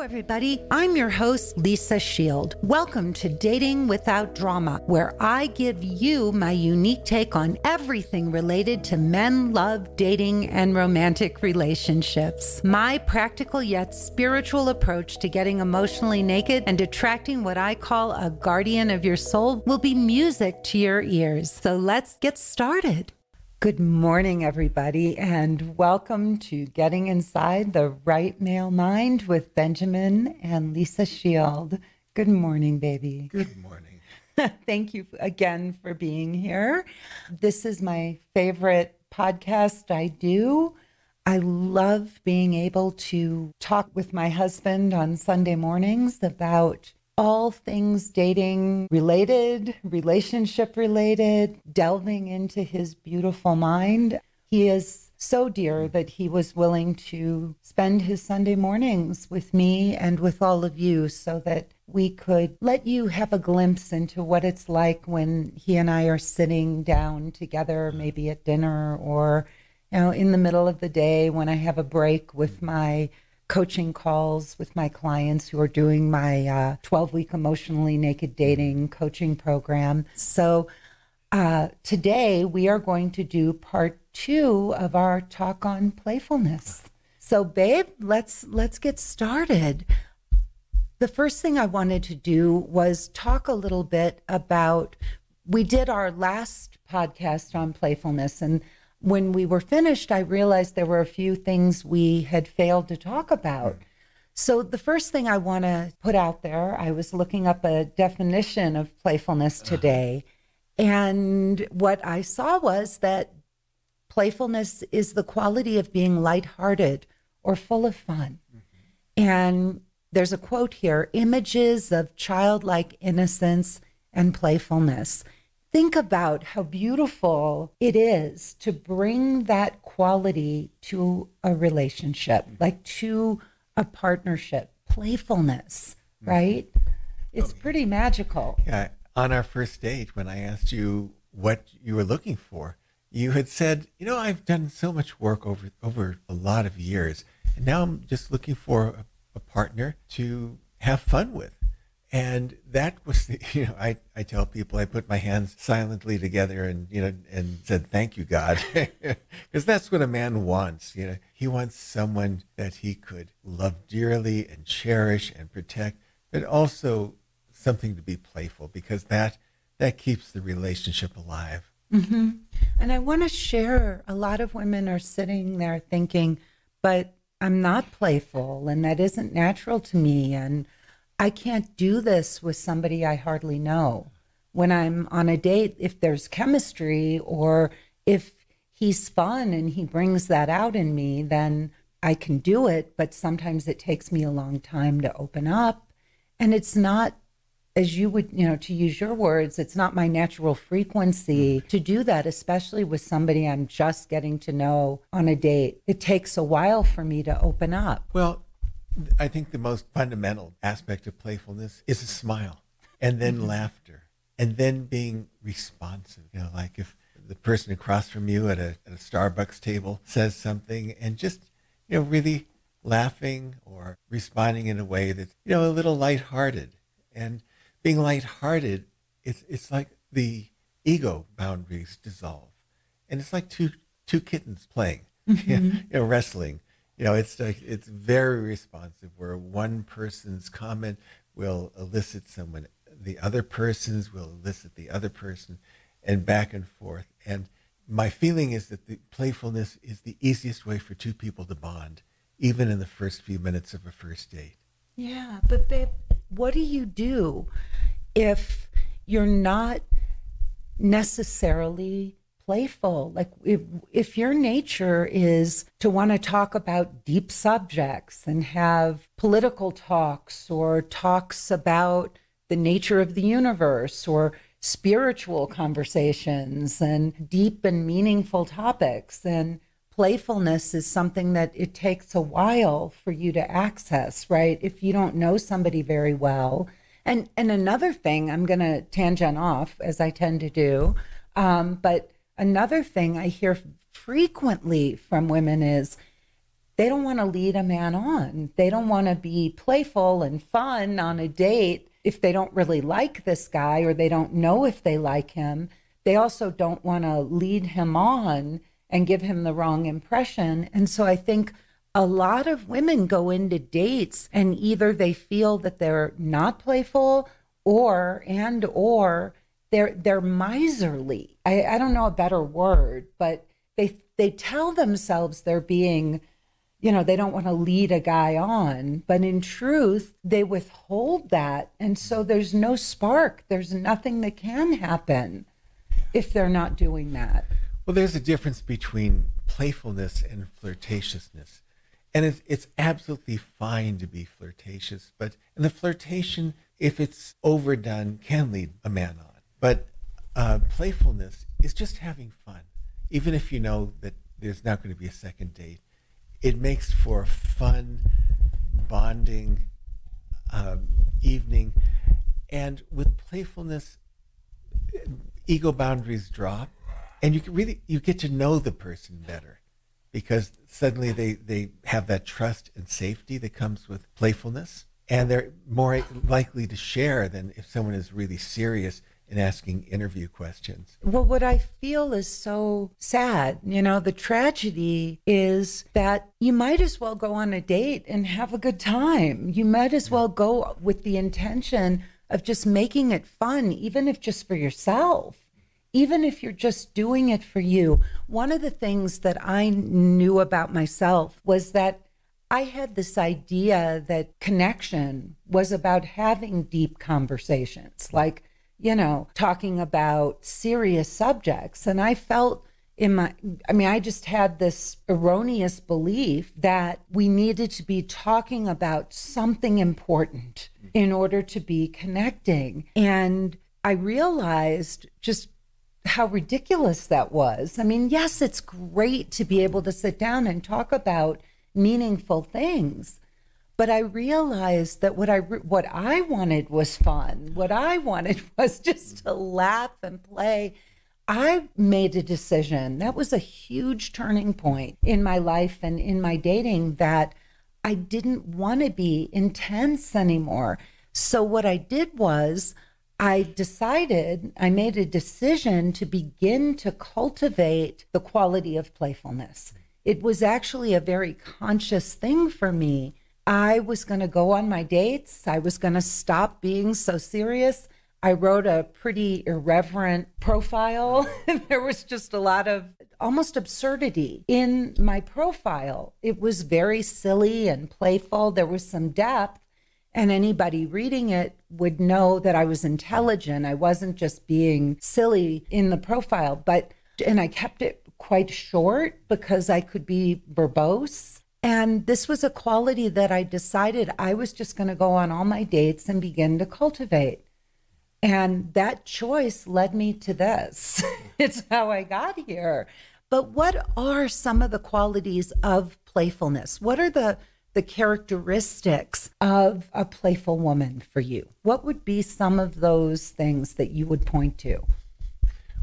Everybody. I'm your host, Lisa Shield. Welcome to Dating Without Drama, where I give you my unique take on everything related to men, love, dating, and romantic relationships. My practical yet spiritual approach to getting emotionally naked and attracting what I call a guardian of your soul will be music to your ears. So let's get started. Good morning, everybody, and welcome to Getting Inside the Right Male Mind with Benjamin and Lisa Shield. Good morning, baby. Good morning. Thank you again for being here. This is my favorite podcast I do. I love being able to talk with my husband on Sunday mornings about all things dating related, relationship related, delving into his beautiful mind. He is so dear that he was willing to spend his Sunday mornings with me and with all of you so that we could let you have a glimpse into what it's like when he and I are sitting down together, maybe at dinner or, you know, in the middle of the day when I have a break with my coaching calls with my clients who are doing my 12 uh, week emotionally naked dating coaching program. So uh, today we are going to do part two of our talk on playfulness. So, babe, let's let's get started. The first thing I wanted to do was talk a little bit about. We did our last podcast on playfulness, and when we were finished, I realized there were a few things we had failed to talk about. So, the first thing I want to put out there, I was looking up a definition of playfulness uh-huh. today. And what I saw was that playfulness is the quality of being lighthearted or full of fun. Mm-hmm. And there's a quote here images of childlike innocence and playfulness think about how beautiful it is to bring that quality to a relationship, mm-hmm. like to a partnership, playfulness, mm-hmm. right? It's oh, pretty magical. Yeah. On our first date, when I asked you what you were looking for, you had said, "You know, I've done so much work over over a lot of years, and now I'm just looking for a, a partner to have fun with." And that was the, you know I, I tell people i put my hands silently together and you know and said thank you god. Because that's what a man wants you know. He wants someone that he could love dearly and cherish and protect but also something to be playful because that that keeps the relationship alive. Mm-hmm. and i want to share a lot of women are sitting there thinking but i'm not playful and that isn't natural to me and I can't do this with somebody I hardly know. When I'm on a date, if there's chemistry or if he's fun and he brings that out in me, then I can do it. But sometimes it takes me a long time to open up. And it's not, as you would, you know, to use your words, it's not my natural frequency mm. to do that, especially with somebody I'm just getting to know on a date. It takes a while for me to open up. Well, I think the most fundamental aspect of playfulness is a smile and then mm-hmm. laughter and then being responsive. You know, like if the person across from you at a, at a Starbucks table says something and just, you know, really laughing or responding in a way that's, you know, a little lighthearted. And being lighthearted, it's, it's like the ego boundaries dissolve. And it's like two, two kittens playing, mm-hmm. you know, wrestling you know, it's like it's very responsive where one person's comment will elicit someone, the other person's will elicit the other person, and back and forth. And my feeling is that the playfulness is the easiest way for two people to bond, even in the first few minutes of a first date. Yeah, but babe, what do you do if you're not necessarily playful. Like if, if your nature is to want to talk about deep subjects and have political talks or talks about the nature of the universe or spiritual conversations and deep and meaningful topics then playfulness is something that it takes a while for you to access right if you don't know somebody very well and and another thing i'm going to tangent off as i tend to do um, but Another thing I hear frequently from women is they don't want to lead a man on. They don't want to be playful and fun on a date if they don't really like this guy or they don't know if they like him. They also don't want to lead him on and give him the wrong impression. And so I think a lot of women go into dates and either they feel that they're not playful or and or they're they're miserly. I, I don't know a better word, but they they tell themselves they're being you know, they don't want to lead a guy on, but in truth, they withhold that. And so there's no spark. There's nothing that can happen if they're not doing that. Well, there's a difference between playfulness and flirtatiousness. And it's, it's absolutely fine to be flirtatious, but and the flirtation, if it's overdone, can lead a man on. But uh, playfulness is just having fun, even if you know that there's not going to be a second date it makes for a fun, bonding um, evening. And with playfulness, ego boundaries drop, and you really you get to know the person better because suddenly they they have that trust and safety that comes with playfulness, and they're more likely to share than if someone is really serious in asking interview questions. Well, what I feel is so sad. You know, the tragedy is that you might as well go on a date and have a good time. You might as well go with the intention of just making it fun, even if just for yourself. Even if you're just doing it for you. One of the things that I knew about myself was that I had this idea that connection was about having deep conversations. Like, you know, talking about serious subjects. And I felt in my, I mean, I just had this erroneous belief that we needed to be talking about something important in order to be connecting. And I realized just how ridiculous that was. I mean, yes, it's great to be able to sit down and talk about meaningful things, but I realized that what I what I wanted was fun. What I wanted was just to laugh and play. I made a decision. That was a huge turning point in my life and in my dating that I didn't want to be intense anymore. So what I did was I decided, I made a decision to begin to cultivate the quality of playfulness. It was actually a very conscious thing for me I was going to go on my dates. I was going to stop being so serious. I wrote a pretty irreverent profile. there was just a lot of almost absurdity in my profile. It was very silly and playful. There was some depth, and anybody reading it would know that I was intelligent. I wasn't just being silly in the profile, but and I kept it quite short because I could be verbose and this was a quality that I decided I was just going to go on all my dates and begin to cultivate. And that choice led me to this. it's how I got here. But what are some of the qualities of playfulness? What are the the characteristics of a playful woman for you? What would be some of those things that you would point to?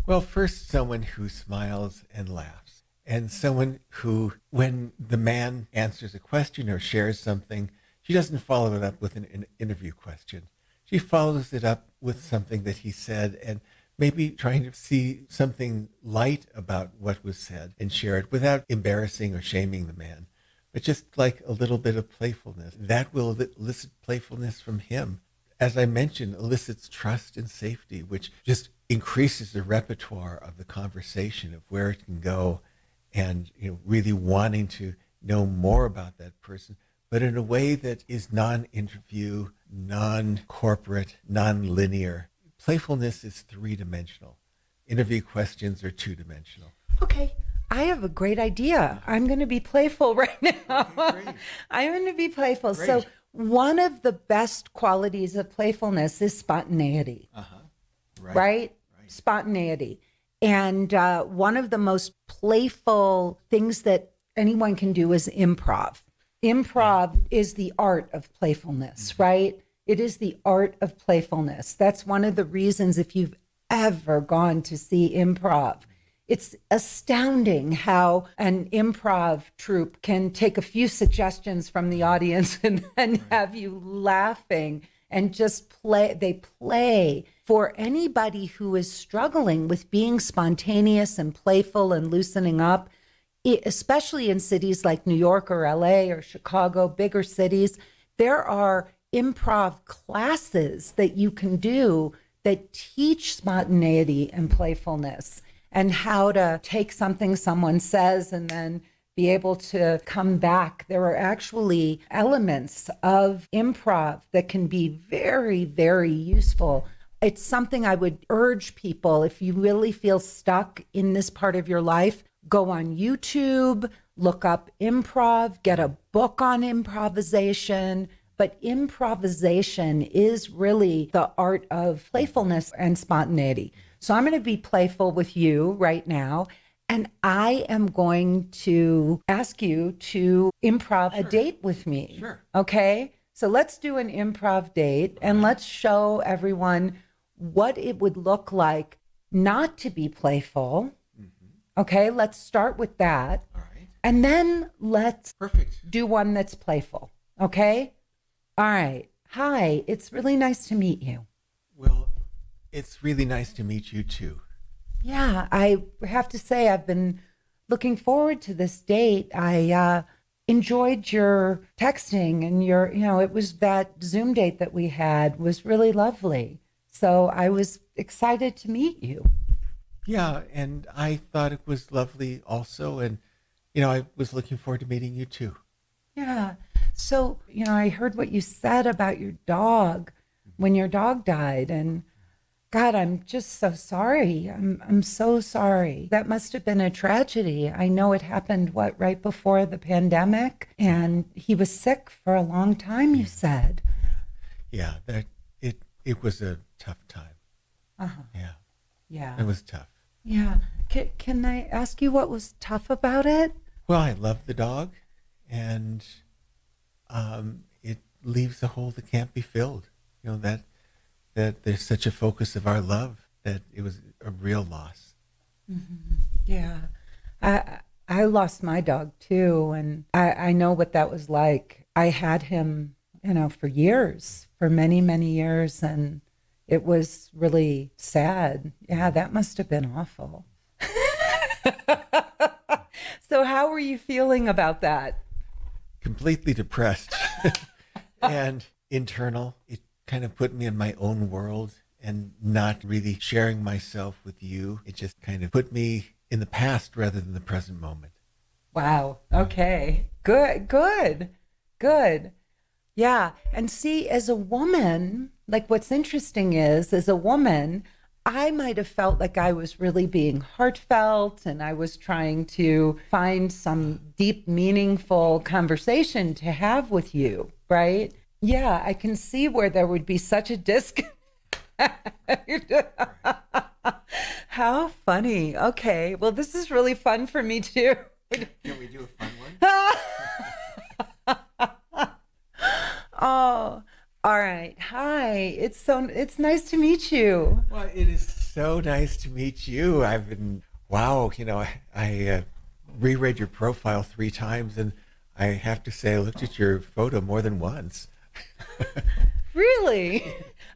Well, first, someone who smiles and laughs and someone who, when the man answers a question or shares something, she doesn't follow it up with an, an, interview question. She follows it up with something that he said and maybe trying to see something light about what was said and share it without embarrassing or shaming the man, but just like a little bit of playfulness. That will elicit playfulness from him. As I mentioned, elicits trust and safety, which just increases the repertoire of the conversation of where it can go and you know really wanting to know more about that person but in a way that is non-interview non-corporate non-linear playfulness is three-dimensional interview questions are two-dimensional okay I have a great idea. I'm going to be playful right now. I'm going to be playful. Great. So, one of the best qualities of playfulness is spontaneity. Uh-huh. Right. right? right. Spontaneity. And uh, one of the most playful things that anyone can do is improv. Improv is the art of playfulness, mm-hmm. right? It is the art of playfulness. That's one of the reasons, if you've ever gone to see improv, it's astounding how an improv troupe can take a few suggestions from the audience and then have you laughing and just play. They play for anybody who is struggling with being spontaneous and playful and loosening up, especially in cities like New York or LA or Chicago, bigger cities. There are improv classes that you can do that teach spontaneity and playfulness and how to take something someone says and then be able to come back. There are actually elements of improv that can be very, very useful. It's something I would urge people if you really feel stuck in this part of your life, go on YouTube, look up improv, get a book on improvisation. But improvisation is really the art of playfulness and spontaneity. So I'm going to be playful with you right now. And I am going to ask you to improv sure. a date with me. Sure. Okay. So let's do an improv date and let's show everyone what it would look like not to be playful. Mm-hmm. Okay. Let's start with that. All right. And then let's Perfect. do one that's playful. Okay. All right. Hi. It's really nice to meet you. Well, it's really nice to meet you too. Yeah, I have to say I've been looking forward to this date. I uh, enjoyed your texting and your, you know, it was that Zoom date that we had was really lovely. So I was excited to meet you. Yeah, and I thought it was lovely also. And, you know, I was looking forward to meeting you too. Yeah. So, you know, I heard what you said about your dog when your dog died. And God, I'm just so sorry. I'm I'm so sorry. That must have been a tragedy. I know it happened what right before the pandemic and he was sick for a long time, you said. Yeah, that it it was a tough time. Uh-huh. Yeah. Yeah. It was tough. Yeah. Can, can I ask you what was tough about it? Well, I love the dog and um, it leaves a hole that can't be filled. You know that that there's such a focus of our love that it was a real loss. Mm-hmm. Yeah. I, I lost my dog too, and I, I know what that was like. I had him, you know, for years, for many, many years, and it was really sad. Yeah, that must have been awful. so, how were you feeling about that? Completely depressed and internal. It kind of put me in my own world and not really sharing myself with you. It just kind of put me in the past rather than the present moment. Wow. Okay. Good. Good. Good. Yeah. And see, as a woman, like what's interesting is, as a woman, I might have felt like I was really being heartfelt and I was trying to find some deep, meaningful conversation to have with you, right? Yeah, I can see where there would be such a disconnect. How funny. Okay. Well, this is really fun for me too. Can we do a fun one? oh, all right. Hi. It's so it's nice to meet you. Well, it is so nice to meet you. I've been wow, you know, I, I uh, reread your profile 3 times and I have to say I looked at your photo more than once. really?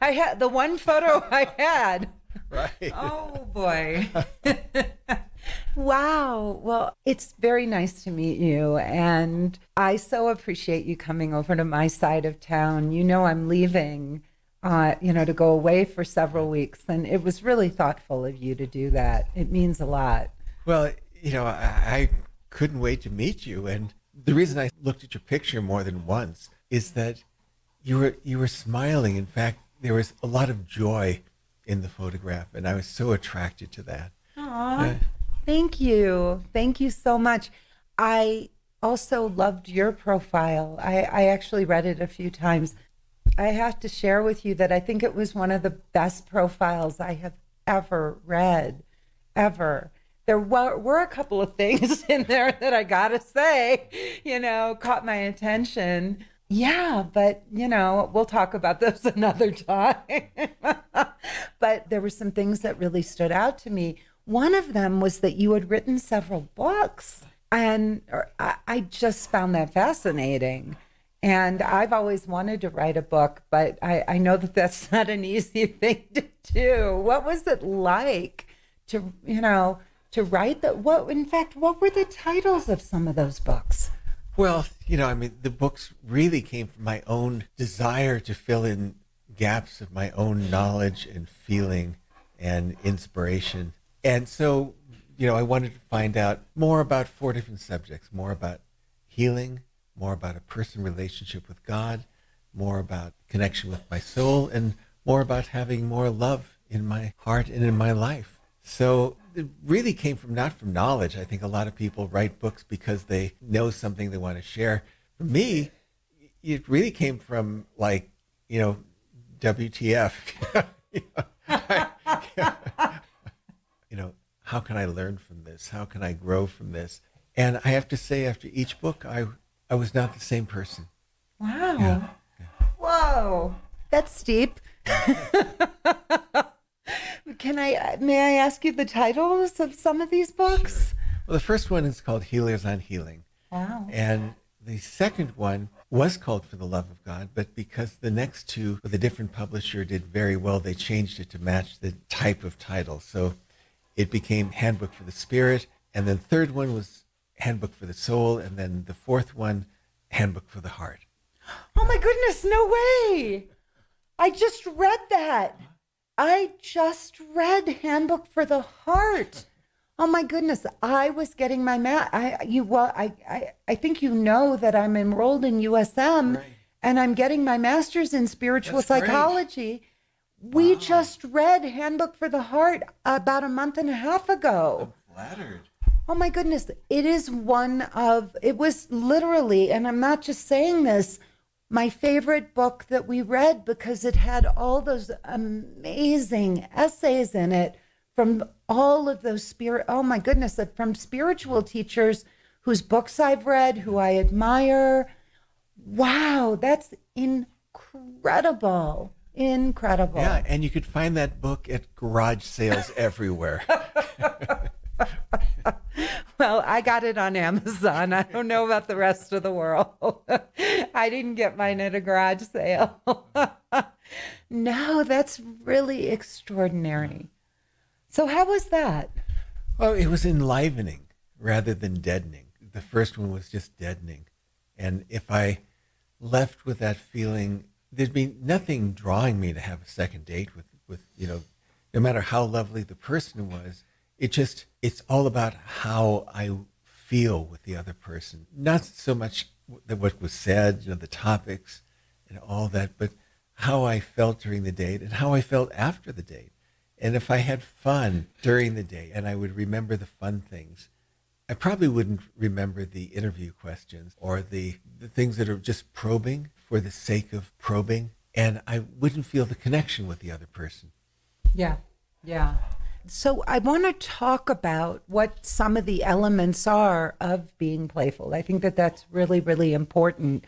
I had the one photo I had. Right. Oh boy. wow. Well, it's very nice to meet you. And I so appreciate you coming over to my side of town. You know, I'm leaving, uh, you know, to go away for several weeks. And it was really thoughtful of you to do that. It means a lot. Well, you know, I, I couldn't wait to meet you. And the reason I looked at your picture more than once is that you were you were smiling. In fact, there was a lot of joy in the photograph, and I was so attracted to that. Aww, uh, thank you, thank you so much. I also loved your profile. I, I actually read it a few times. I have to share with you that I think it was one of the best profiles I have ever read, ever. There were, were a couple of things in there that I gotta say, you know, caught my attention. Yeah, but you know, we'll talk about those another time. but there were some things that really stood out to me. One of them was that you had written several books. And I, just found that fascinating. And I've always wanted to write a book, but I, I know that that's not an easy thing to do. What was it like to, you know, to write that? What, in fact, what were the titles of some of those books? Well, you know, I mean, the books really came from my own desire to fill in gaps of my own knowledge and feeling and inspiration. And so, you know, I wanted to find out more about four different subjects more about healing, more about a person relationship with God, more about connection with my soul, and more about having more love in my heart and in my life. So it really came from not from knowledge. I think a lot of people write books because they know something they want to share. For me, it really came from like, you know, WTF. you know, how can I learn from this? How can I grow from this? And I have to say, after each book, I I was not the same person. Wow. Yeah. Whoa. That's steep. Can I may I ask you the titles of some of these books? Sure. Well, the first one is called Healers on Healing. Wow. And the second one was called For the Love of God, but because the next two with a different publisher did very well, they changed it to match the type of title. So it became Handbook for the Spirit, and then third one was Handbook for the Soul, and then the fourth one, Handbook for the Heart. Oh my goodness, no way! I just read that. I just read Handbook for the Heart. Oh my goodness, I was getting my mat. I you well, I, I I think you know that I'm enrolled in USM right. and I'm getting my master's in spiritual That's psychology. Great. We wow. just read Handbook for the Heart about a month and a half ago. I'm flattered. Oh my goodness. It is one of, it was literally, and I'm not just saying this, my favorite book that we read because it had all those amazing essays in it from all of those spirit, oh my goodness, from spiritual teachers whose books I've read, who I admire. Wow, that's incredible. Incredible. Yeah, and you could find that book at garage sales everywhere. well, I got it on Amazon. I don't know about the rest of the world. I didn't get mine at a garage sale. no, that's really extraordinary. So, how was that? Well, it was enlivening rather than deadening. The first one was just deadening. And if I left with that feeling there'd be nothing drawing me to have a second date with, with, you know, no matter how lovely the person was. It just, it's all about how I feel with the other person. Not so much that what was said, you know, the topics and all that, but how I felt during the date and how I felt after the date. And if I had fun during the day and I would remember the fun things, I probably wouldn't remember the interview questions or the, the things that are just probing for the sake of probing. And I wouldn't feel the connection with the other person. Yeah. Yeah. So I want to talk about what some of the elements are of being playful. I think that that's really, really important.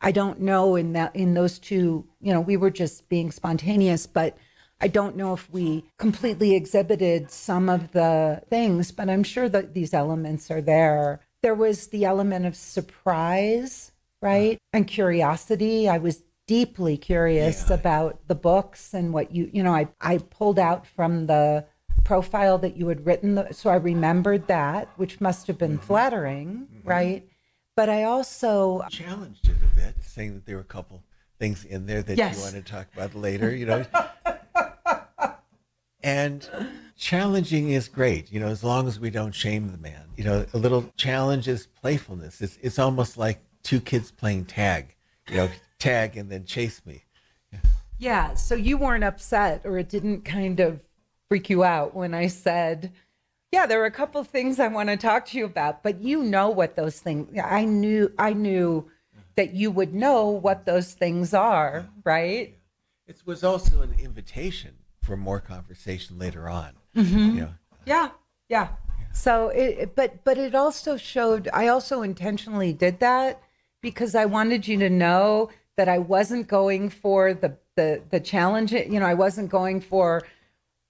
I don't know in that in those two, you know, we were just being spontaneous, but I don't know if we completely exhibited some of the things, but I'm sure that these elements are there. There was the element of surprise, right? And curiosity. I was deeply curious yeah. about the books and what you, you know, I, I pulled out from the profile that you had written. So I remembered that, which must have been mm-hmm. flattering, mm-hmm. right? But I also challenged it a bit, saying that there were a couple things in there that yes. you want to talk about later, you know. and challenging is great, you know, as long as we don't shame the man. You know, a little challenge is playfulness. It's it's almost like two kids playing tag, you know, tag and then chase me. Yeah. So you weren't upset or it didn't kind of freak you out when I said, yeah, there are a couple of things I want to talk to you about, but you know what those things I knew I knew that you would know what those things are, right? It was also an invitation for more conversation later on. Mm-hmm. You know? Yeah. Yeah. So it but but it also showed I also intentionally did that because I wanted you to know that I wasn't going for the the the challenge. You know, I wasn't going for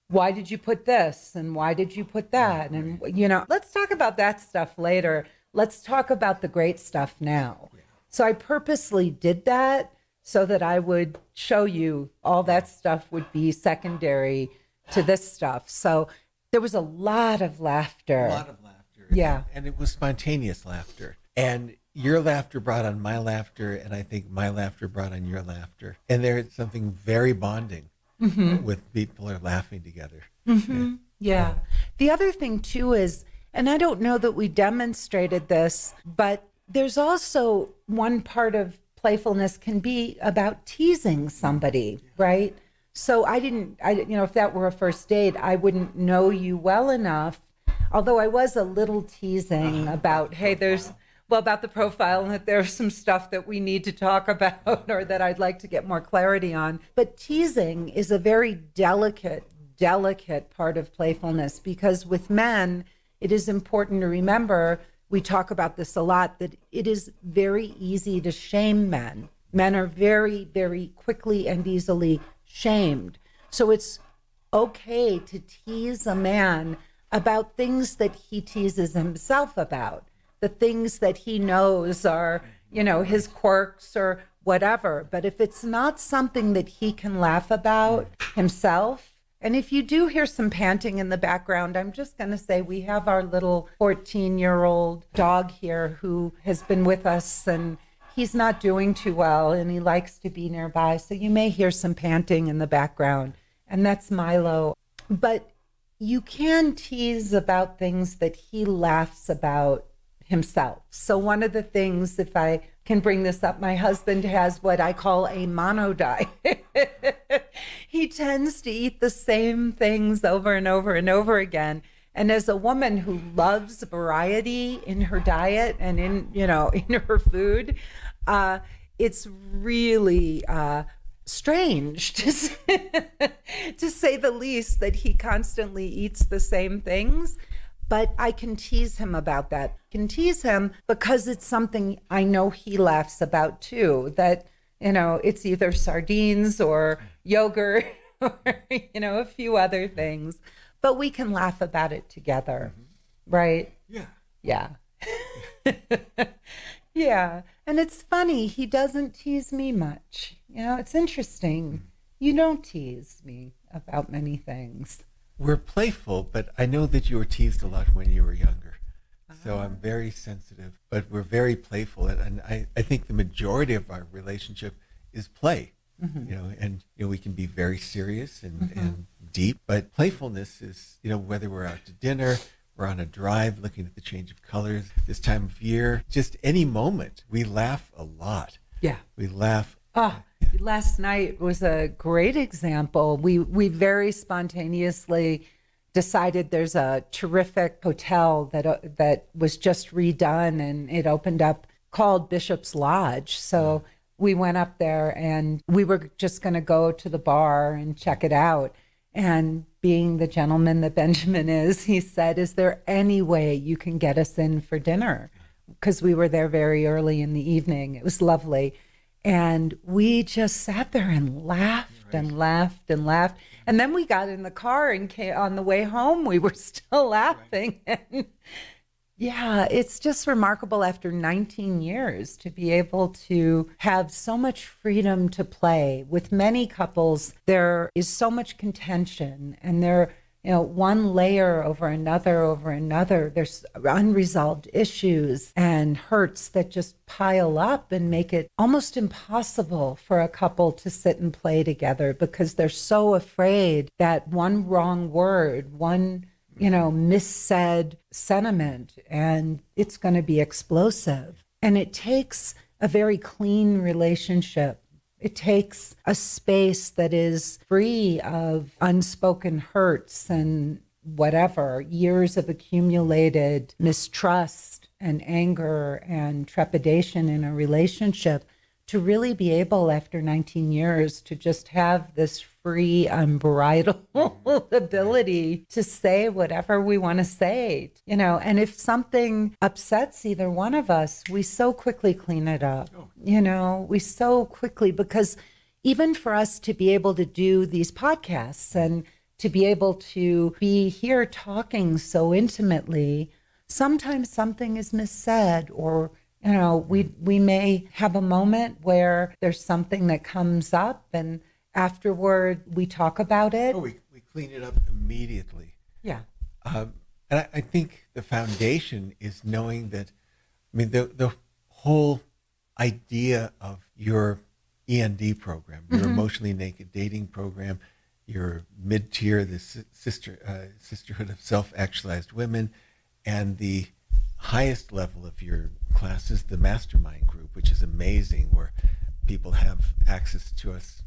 why did you put this and why did you put that and you know let's talk about that stuff later let's talk about the great stuff now so i purposely did that so that i would show you all that stuff would be secondary to this stuff so there was a lot of laughter A lot of laughter. Yeah. And it was spontaneous laughter. And your laughter brought on my laughter, and I think my laughter brought on your laughter. And there's something very bonding Mm-hmm. with people are laughing together. Yeah. The other thing too is, and I don't know that we demonstrated this, but there's also one part of playfulness can be about teasing somebody, right? So I didn't, I, you know, if that were a first date, I wouldn't know you well enough. Although I was a little teasing about, hey, there's, well, about the profile and that there's some stuff that we need to talk about or that I'd like to get more clarity on. But teasing is a very delicate, delicate part of playfulness because with men, it is important to remember we talk about this a lot that it is very easy to shame men. Men are very, very quickly and easily shamed. So it's okay to tease a man about things that he teases himself about, the things that he knows are, you know, his quirks or whatever. But if it's not something that he can laugh about himself, and if you do hear some panting in the background, I'm just going to say we have our little 14 year old dog here who has been with us and he's not doing too well and he likes to be nearby. So you may hear some panting in the background, and that's Milo. But you can tease about things that he laughs about himself. So one of the things, if I can bring this up, my husband has what I call a mono diet. he tends to eat the same things over and over and over again. And as a woman who loves variety in her diet and in, you know, in her food, uh, it's really uh, strange to say, to say the least that he constantly eats the same things but I can tease him about that. I can tease him because it's something I know he laughs about too. That, you know, it's either sardines or yogurt or, you know, a few other things. But we can laugh about it together. Mm-hmm. Right? Yeah. Yeah. yeah. And it's funny, he doesn't tease me much. You know, it's interesting. You don't tease me about many things. We're playful, but I know that you were teased a lot when you were younger. So ah. I'm very sensitive, but we're very playful. And, and I, I think the majority of our relationship is play. Mm-hmm. You know, and you know, we can be very serious and, mm-hmm. and deep, but playfulness is, you know, whether we're out to dinner, we're on a drive looking at the change of colors this time of year, just any moment, we laugh a lot. Yeah. We laugh. Ah, last night was a great example. We we very spontaneously decided there's a terrific hotel that uh, that was just redone and it opened up called Bishop's Lodge. So we went up there and we were just going to go to the bar and check it out. And being the gentleman that Benjamin is, he said, "Is there any way you can get us in for dinner?" Because we were there very early in the evening. It was lovely. And we just sat there and laughed and laughed and laughed. And then we got in the car and came, on the way home, we were still laughing. And yeah, it's just remarkable after 19 years to be able to have so much freedom to play. With many couples, there is so much contention and there you know, one layer over another over another. There's unresolved issues and hurts that just pile up and make it almost impossible for a couple to sit and play together because they're so afraid that one wrong word, one, you know, missaid sentiment, and it's going to be explosive. And it takes a very clean relationship it takes a space that is free of unspoken hurts and whatever, years of accumulated mistrust and anger and trepidation in a relationship to really be able, after 19 years, to just have this free, unbridled ability to say whatever we want to say, you know. And if something upsets either one of us, we so quickly clean it up, oh. you know, we so quickly, because even for us to be able to do these podcasts and to be able to be here talking so intimately, sometimes something is missaid or you know we we may have a moment where there's something that comes up and afterward we talk about it. Oh, we, we clean it up immediately. yeah. Um, and I, I think the foundation is knowing that, I mean, the, the whole idea of your END program, your emotionally naked dating program, your mid tier, the sister, uh, Sisterhood of Self Actualized Women, and the highest level of your class is the mastermind group, which is amazing, where people have access to us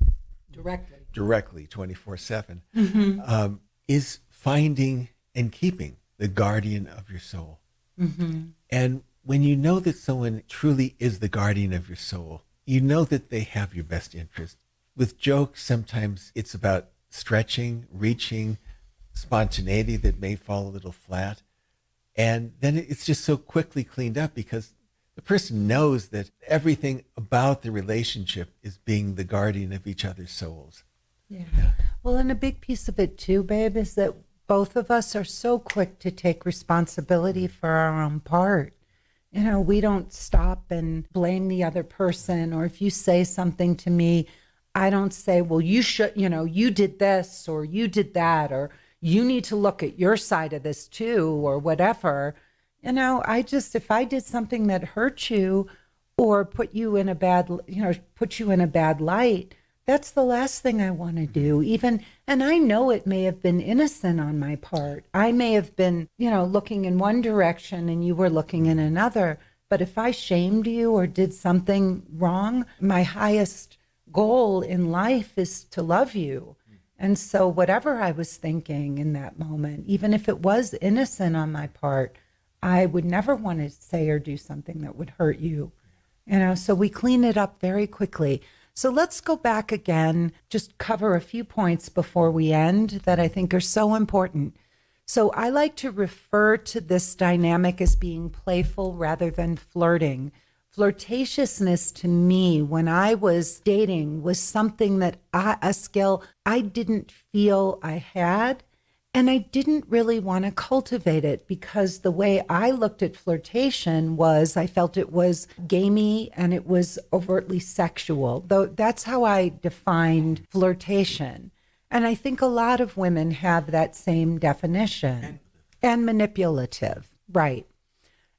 directly directly 24 7 um, is finding and keeping the guardian of your soul. And when you know that someone truly is the guardian of your soul, you know that they have your best interest. With jokes, sometimes it's about stretching, reaching, spontaneity that may fall a little flat. And then it's just so quickly cleaned up because the person knows that everything about the relationship is being the guardian of each other's souls. Yeah. Well, and a big piece of it too, babe, is that both of us are so quick to take responsibility for our own part. You know, we don't stop and blame the other person. Or if you say something to me, I don't say, well, you should, you know, you did this or you did that, or you need to look at your side of this too, or whatever. You know, I just, if I did something that hurt you or put you in a bad, you know, put you in a bad light, that's the last thing I want to do. Even, and I know it may have been innocent on my part. I may have been, you know, looking in one direction and you were looking in another. But if I shamed you or did something wrong, my highest goal in life is to love you. And so, whatever I was thinking in that moment, even if it was innocent on my part, I would never want to say or do something that would hurt you. You know, so we clean it up very quickly. So let's go back again, just cover a few points before we end that I think are so important. So I like to refer to this dynamic as being playful rather than flirting. Flirtatiousness to me, when I was dating, was something that I, a skill I didn't feel I had. And I didn't really want to cultivate it because the way I looked at flirtation was I felt it was gamey and it was overtly sexual. Though that's how I defined flirtation. And I think a lot of women have that same definition and manipulative, right?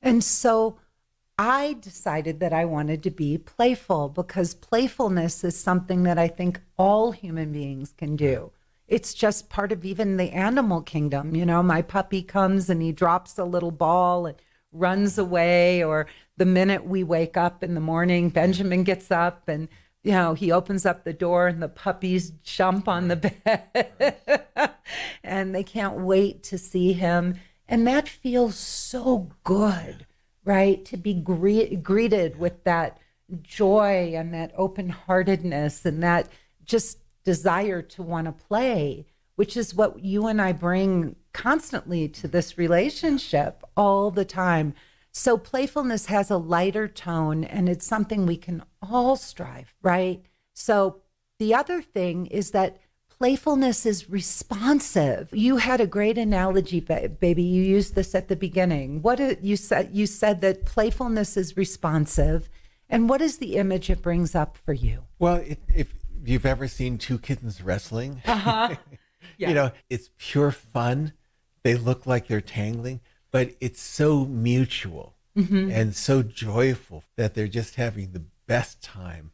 And so I decided that I wanted to be playful because playfulness is something that I think all human beings can do. It's just part of even the animal kingdom. You know, my puppy comes and he drops a little ball and runs away, or the minute we wake up in the morning, Benjamin gets up and you know, he opens up the door and the puppies jump on the bed and they can't wait to see him. And that feels so good, right? To be gre- greeted with that joy and that open heartedness and that just desire to want to play, which is what you and I bring constantly to this relationship all the time. So playfulness has a lighter tone and it's something we can all strive, right? So the other thing is that playfulness is responsive. You had a great analogy, baby. You used this at the beginning. What it, you said you said that playfulness is responsive. And what is the image it brings up for you? Well, it, if you've ever seen two kittens wrestling, Uh-huh. you know, it's pure fun. They look like they're tangling, but it's so mutual and so joyful that they're just having the best time.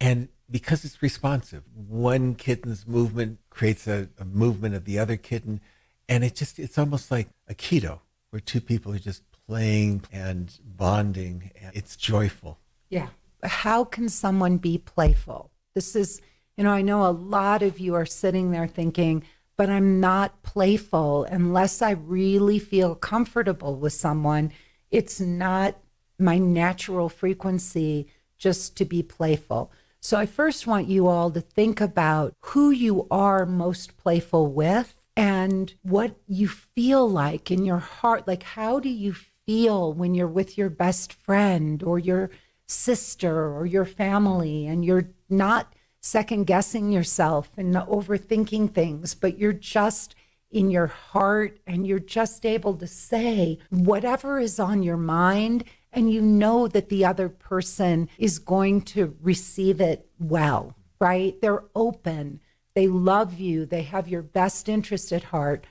And because it's responsive, one kitten's movement creates a, a movement of the other kitten. And it just, it's almost like aikido where two people are just playing and bonding. And it's joyful. Yeah. How can someone be playful? This is, you know, I know a lot of you are sitting there thinking, but I'm not playful unless I really feel comfortable with someone. It's not my natural frequency just to be playful. So I first want you all to think about who you are most playful with and what you feel like in your heart. Like, how do you feel when you're with your best friend or your sister or your family and you're not second guessing yourself and overthinking things, but you're just in your heart and you're just able to say whatever is on your mind and you know that the other person is going to receive it well, right? They're open, they love you, they have your best interest at heart.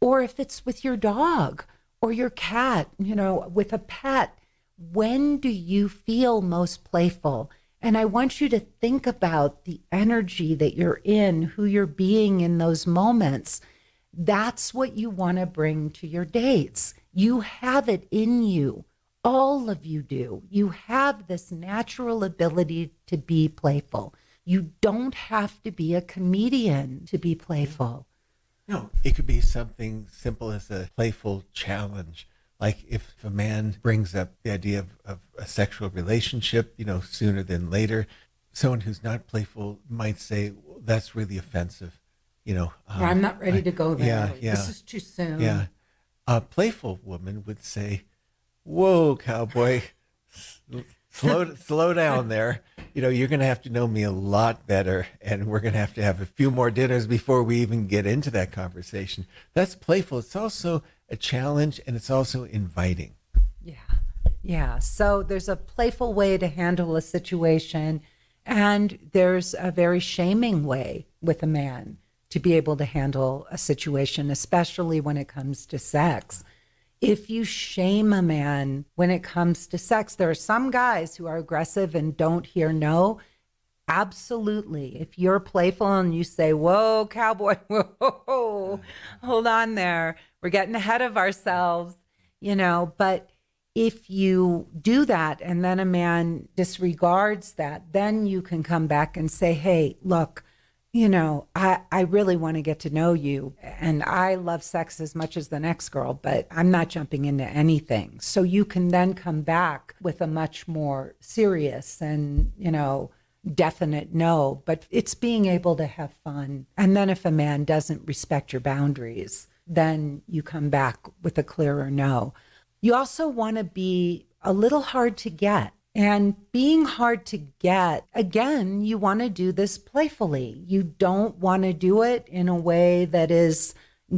Or if it's with your dog or your cat, you know, with a pet, when do you feel most playful? And I want you to think about the energy that you're in, who you're being in those moments. That's what you want to bring to your dates. You have it in you. All of you do. You have this natural ability to be playful. You don't have to be a comedian to be playful. No, it could be something simple as a playful challenge. Like if a man brings up the idea of, of a sexual relationship, you know, sooner than later, someone who's not playful might say, well, that's really offensive. You know, um, I'm not ready I, to go there. Yeah, yeah. This is too soon. Yeah. A playful woman would say, whoa, cowboy, slow, slow down there. You know, you're going to have to know me a lot better, and we're going to have to have a few more dinners before we even get into that conversation. That's playful. It's also a challenge, and it's also inviting. Yeah. Yeah. So there's a playful way to handle a situation, and there's a very shaming way with a man to be able to handle a situation, especially when it comes to sex if you shame a man when it comes to sex, there are some guys who are aggressive and don't hear no. Absolutely. If you're playful and you say, Whoa, cowboy, whoa, hold on there. We're getting ahead of ourselves, you know. But if you do that and then a man disregards that, then you can come back and say, Hey, look, you know, I, I really want to get to know you. And I love sex as much as the next girl, but I'm not jumping into anything. So you can then come back with a much more serious and, you know, definite no. But it's being able to have fun. And then if a man doesn't respect your boundaries, then you come back with a clearer no. You also want to be a little hard to get. And being hard to get, again, you want to do this playfully. You don't want to do it in a way that is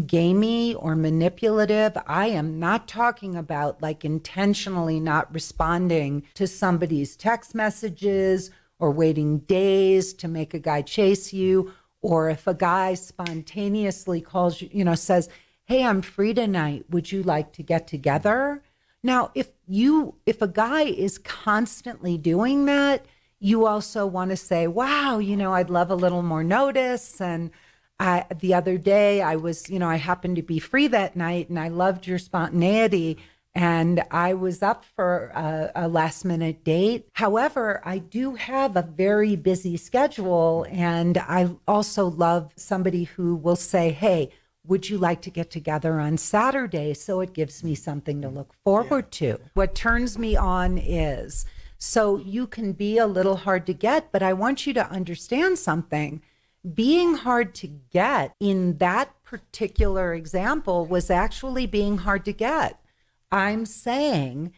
gamey or manipulative. I am not talking about like intentionally not responding to somebody's text messages or waiting days to make a guy chase you. Or if a guy spontaneously calls you, you know, says, Hey, I'm free tonight. Would you like to get together? Now, if you if a guy is constantly doing that, you also want to say, "Wow, you know, I'd love a little more notice." And I, the other day, I was, you know, I happened to be free that night, and I loved your spontaneity. And I was up for a, a last minute date. However, I do have a very busy schedule. And I also love somebody who will say, Hey, would you like to get together on Saturday? So it gives me something to look forward yeah. to. What turns me on is so you can be a little hard to get, but I want you to understand something. Being hard to get in that particular example was actually being hard to get. I'm saying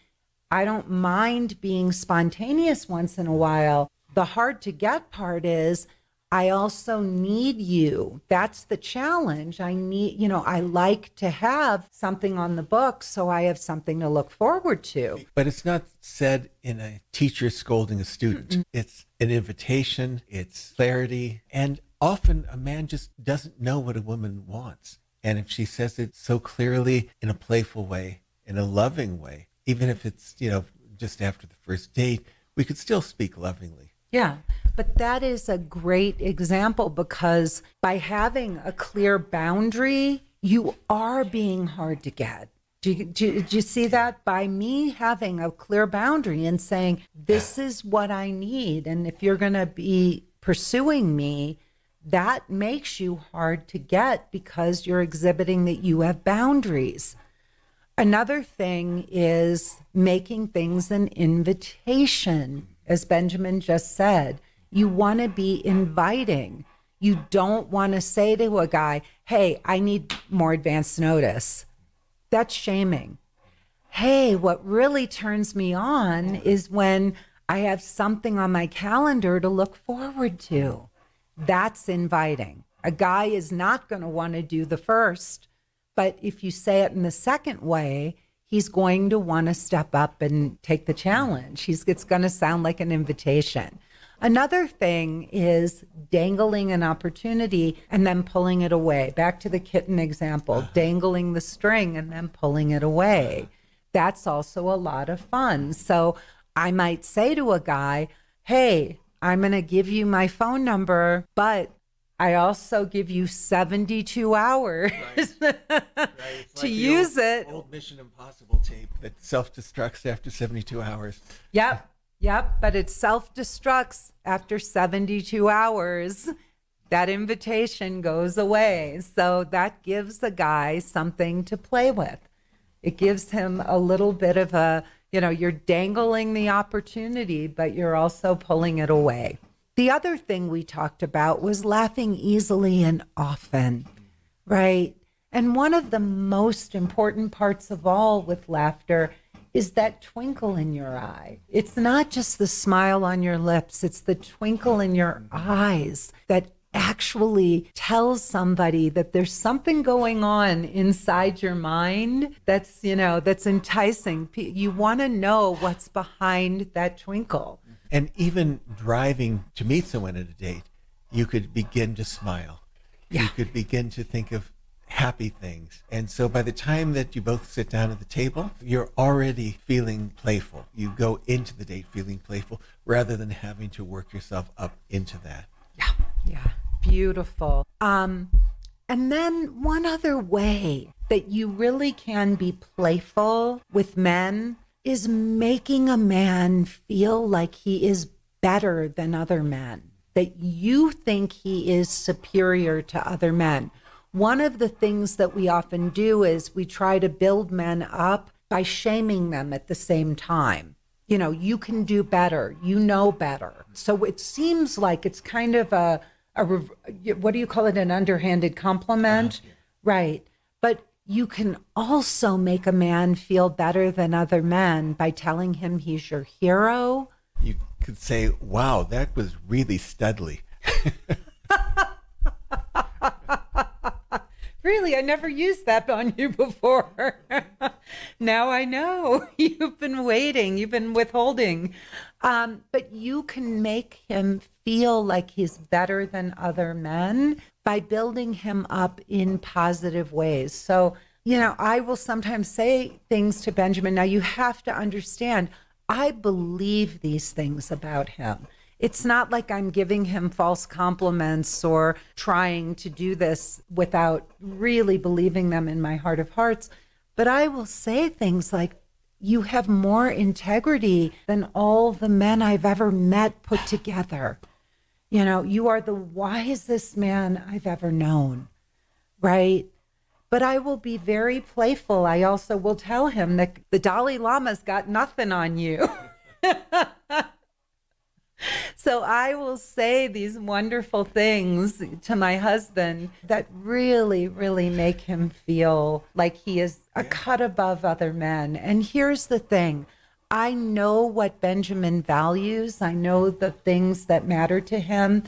I don't mind being spontaneous once in a while. The hard to get part is I also need you. That's the challenge. I need, you know, I like to have something on the book so I have something to look forward to. But it's not said in a teacher scolding a student. Mm-mm. It's an invitation, it's clarity, and often a man just doesn't know what a woman wants. And if she says it so clearly in a playful way, in a loving way, even if it's, you know, just after the first date, we could still speak lovingly. Yeah. But that is a great example because by having a clear boundary, you are being hard to get. Do you, do, do you see that? By me having a clear boundary and saying, this is what I need. And if you're going to be pursuing me, that makes you hard to get because you're exhibiting that you have boundaries. Another thing is making things an invitation, as Benjamin just said. You want to be inviting. You don't want to say to a guy, hey, I need more advance notice. That's shaming. Hey, what really turns me on is when I have something on my calendar to look forward to. That's inviting. A guy is not going to want to do the first, but if you say it in the second way, he's going to want to step up and take the challenge. He's, it's going to sound like an invitation. Another thing is dangling an opportunity and then pulling it away. Back to the kitten example, uh-huh. dangling the string and then pulling it away. That's also a lot of fun. So I might say to a guy, Hey, I'm going to give you my phone number, but I also give you 72 hours right. Right. to like use old, it. Old Mission Impossible tape that self destructs after 72 hours. Yep. Yep. But it self destructs after 72 hours. That invitation goes away. So that gives the guy something to play with. It gives him a little bit of a, you know, you're dangling the opportunity, but you're also pulling it away. The other thing we talked about was laughing easily and often, right? And one of the most important parts of all with laughter is that twinkle in your eye. It's not just the smile on your lips, it's the twinkle in your eyes that actually tells somebody that there's something going on inside your mind that's, you know, that's enticing. You want to know what's behind that twinkle. And even driving to meet someone at a date, you could begin to smile. Yeah. You could begin to think of happy things. And so by the time that you both sit down at the table, you're already feeling playful. You go into the date feeling playful rather than having to work yourself up into that. Yeah. Yeah. Beautiful. Um and then one other way that you really can be playful with men is making a man feel like he is better than other men, that you think he is superior to other men. One of the things that we often do is we try to build men up by shaming them at the same time. You know, you can do better, you know better. So it seems like it's kind of a, a what do you call it, an underhanded compliment? Uh, yeah. Right. But you can also make a man feel better than other men by telling him he's your hero. You could say, wow, that was really studly. really, I never used that on you before. now I know. You've been waiting, you've been withholding. Um, but you can make him feel like he's better than other men by building him up in positive ways. So, you know, I will sometimes say things to Benjamin. Now, you have to understand, I believe these things about him. It's not like I'm giving him false compliments or trying to do this without really believing them in my heart of hearts. But I will say things like, You have more integrity than all the men I've ever met put together. You know, you are the wisest man I've ever known, right? But I will be very playful. I also will tell him that the Dalai Lama's got nothing on you. so I will say these wonderful things to my husband that really, really make him feel like he is a cut above other men. And here's the thing I know what Benjamin values. I know the things that matter to him.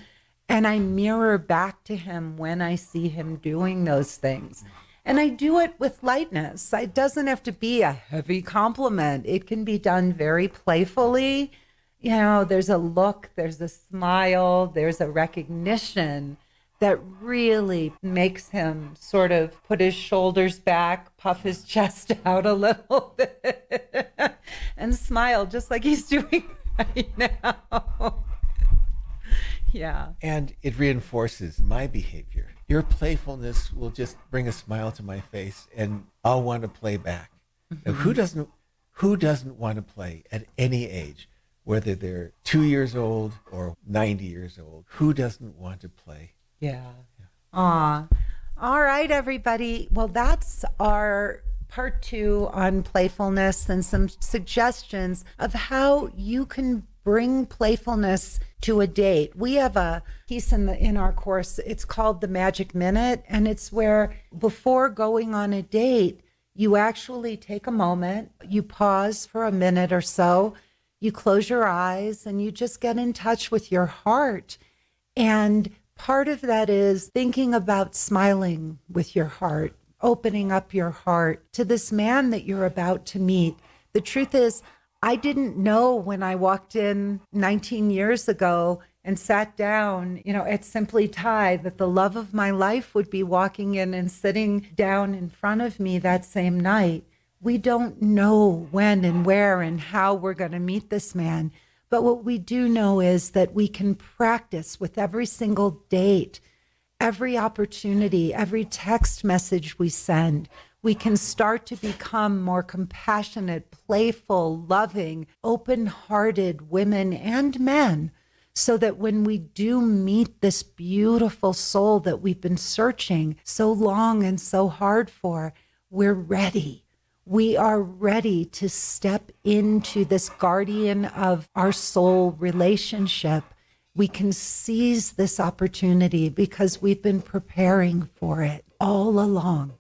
And I mirror back to him when I see him doing those things. And I do it with lightness. It doesn't have to be a heavy compliment, it can be done very playfully. You know, there's a look, there's a smile, there's a recognition that really makes him sort of put his shoulders back, puff his chest out a little bit, and smile just like he's doing right now. yeah. And it reinforces my behavior. Your playfulness will just bring a smile to my face and I'll want to play back. Mm-hmm. Now, who doesn't who doesn't want to play at any age? Whether they're two years old or 90 years old, who doesn't want to play? Yeah. yeah. All right, everybody. Well, that's our part two on playfulness and some suggestions of how you can bring playfulness to a date. We have a piece in the in our course. It's called the Magic Minute, and it's where before going on a date, you actually take a moment, you pause for a minute or so, you close your eyes, and you just get in touch with your heart and part of that is thinking about smiling with your heart, opening up your heart to this man that you're about to meet. The truth is, I didn't know when I walked in 19 years ago and sat down, you know, at Simply Thai that the love of my life would be walking in and sitting down in front of me that same night. We don't know when and where and how we're going to meet this man. But what we do know is that we can practice with every single date, every opportunity, every text message we send. We can start to become more compassionate, playful, loving, open hearted women and men so that when we do meet this beautiful soul that we've been searching so long and so hard for, we're ready. We are ready to step into this guardian of our soul relationship. We can seize this opportunity because we've been preparing for it all along.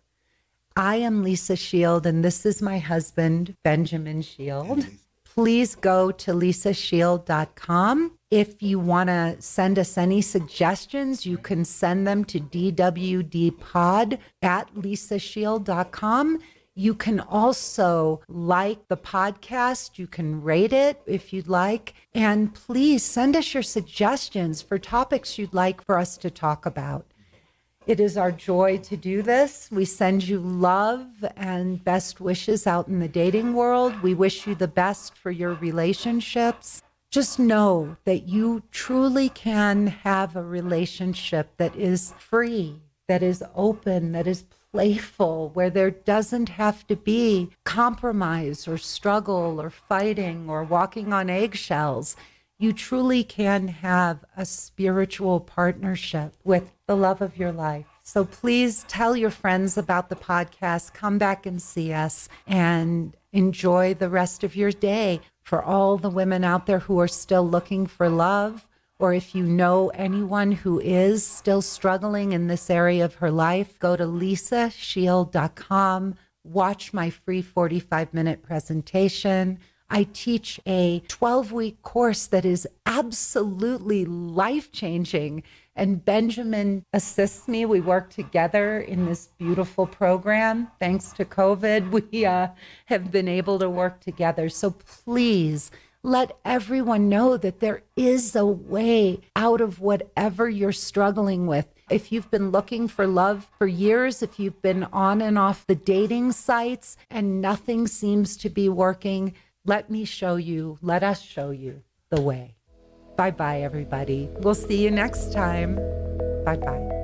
I am Lisa Shield, and this is my husband, Benjamin Shield please go to lisashield.com. If you want to send us any suggestions, you can send them to dwdpod at lisashield.com. You can also like the podcast. You can rate it if you'd like. And please send us your suggestions for topics you'd like for us to talk about. It is our joy to do this. We send you love and best wishes out in the dating world. We wish you the best for your relationships. Just know that you truly can have a relationship that is free, that is open, that is playful, where there doesn't have to be compromise or struggle or fighting or walking on eggshells you truly can have a spiritual partnership with the love of your life. So please tell your friends about the podcast. Come back and see us and enjoy the rest of your day. For all the women out there who are still looking for love, or if you know anyone who is still struggling in this area of her life, go to lisashield.com, watch my free 45 minute presentation I teach a 12 week course that is absolutely life changing. And Benjamin assists me. We work together in this beautiful program. Thanks to COVID, we uh, have been able to work together. So please let everyone know that there is a way out of whatever you're struggling with. If you've been looking for love for years, if you've been on and off the dating sites and nothing seems to be working, let me show you, let us show you the way. Bye bye, everybody. We'll see you next time. Bye bye.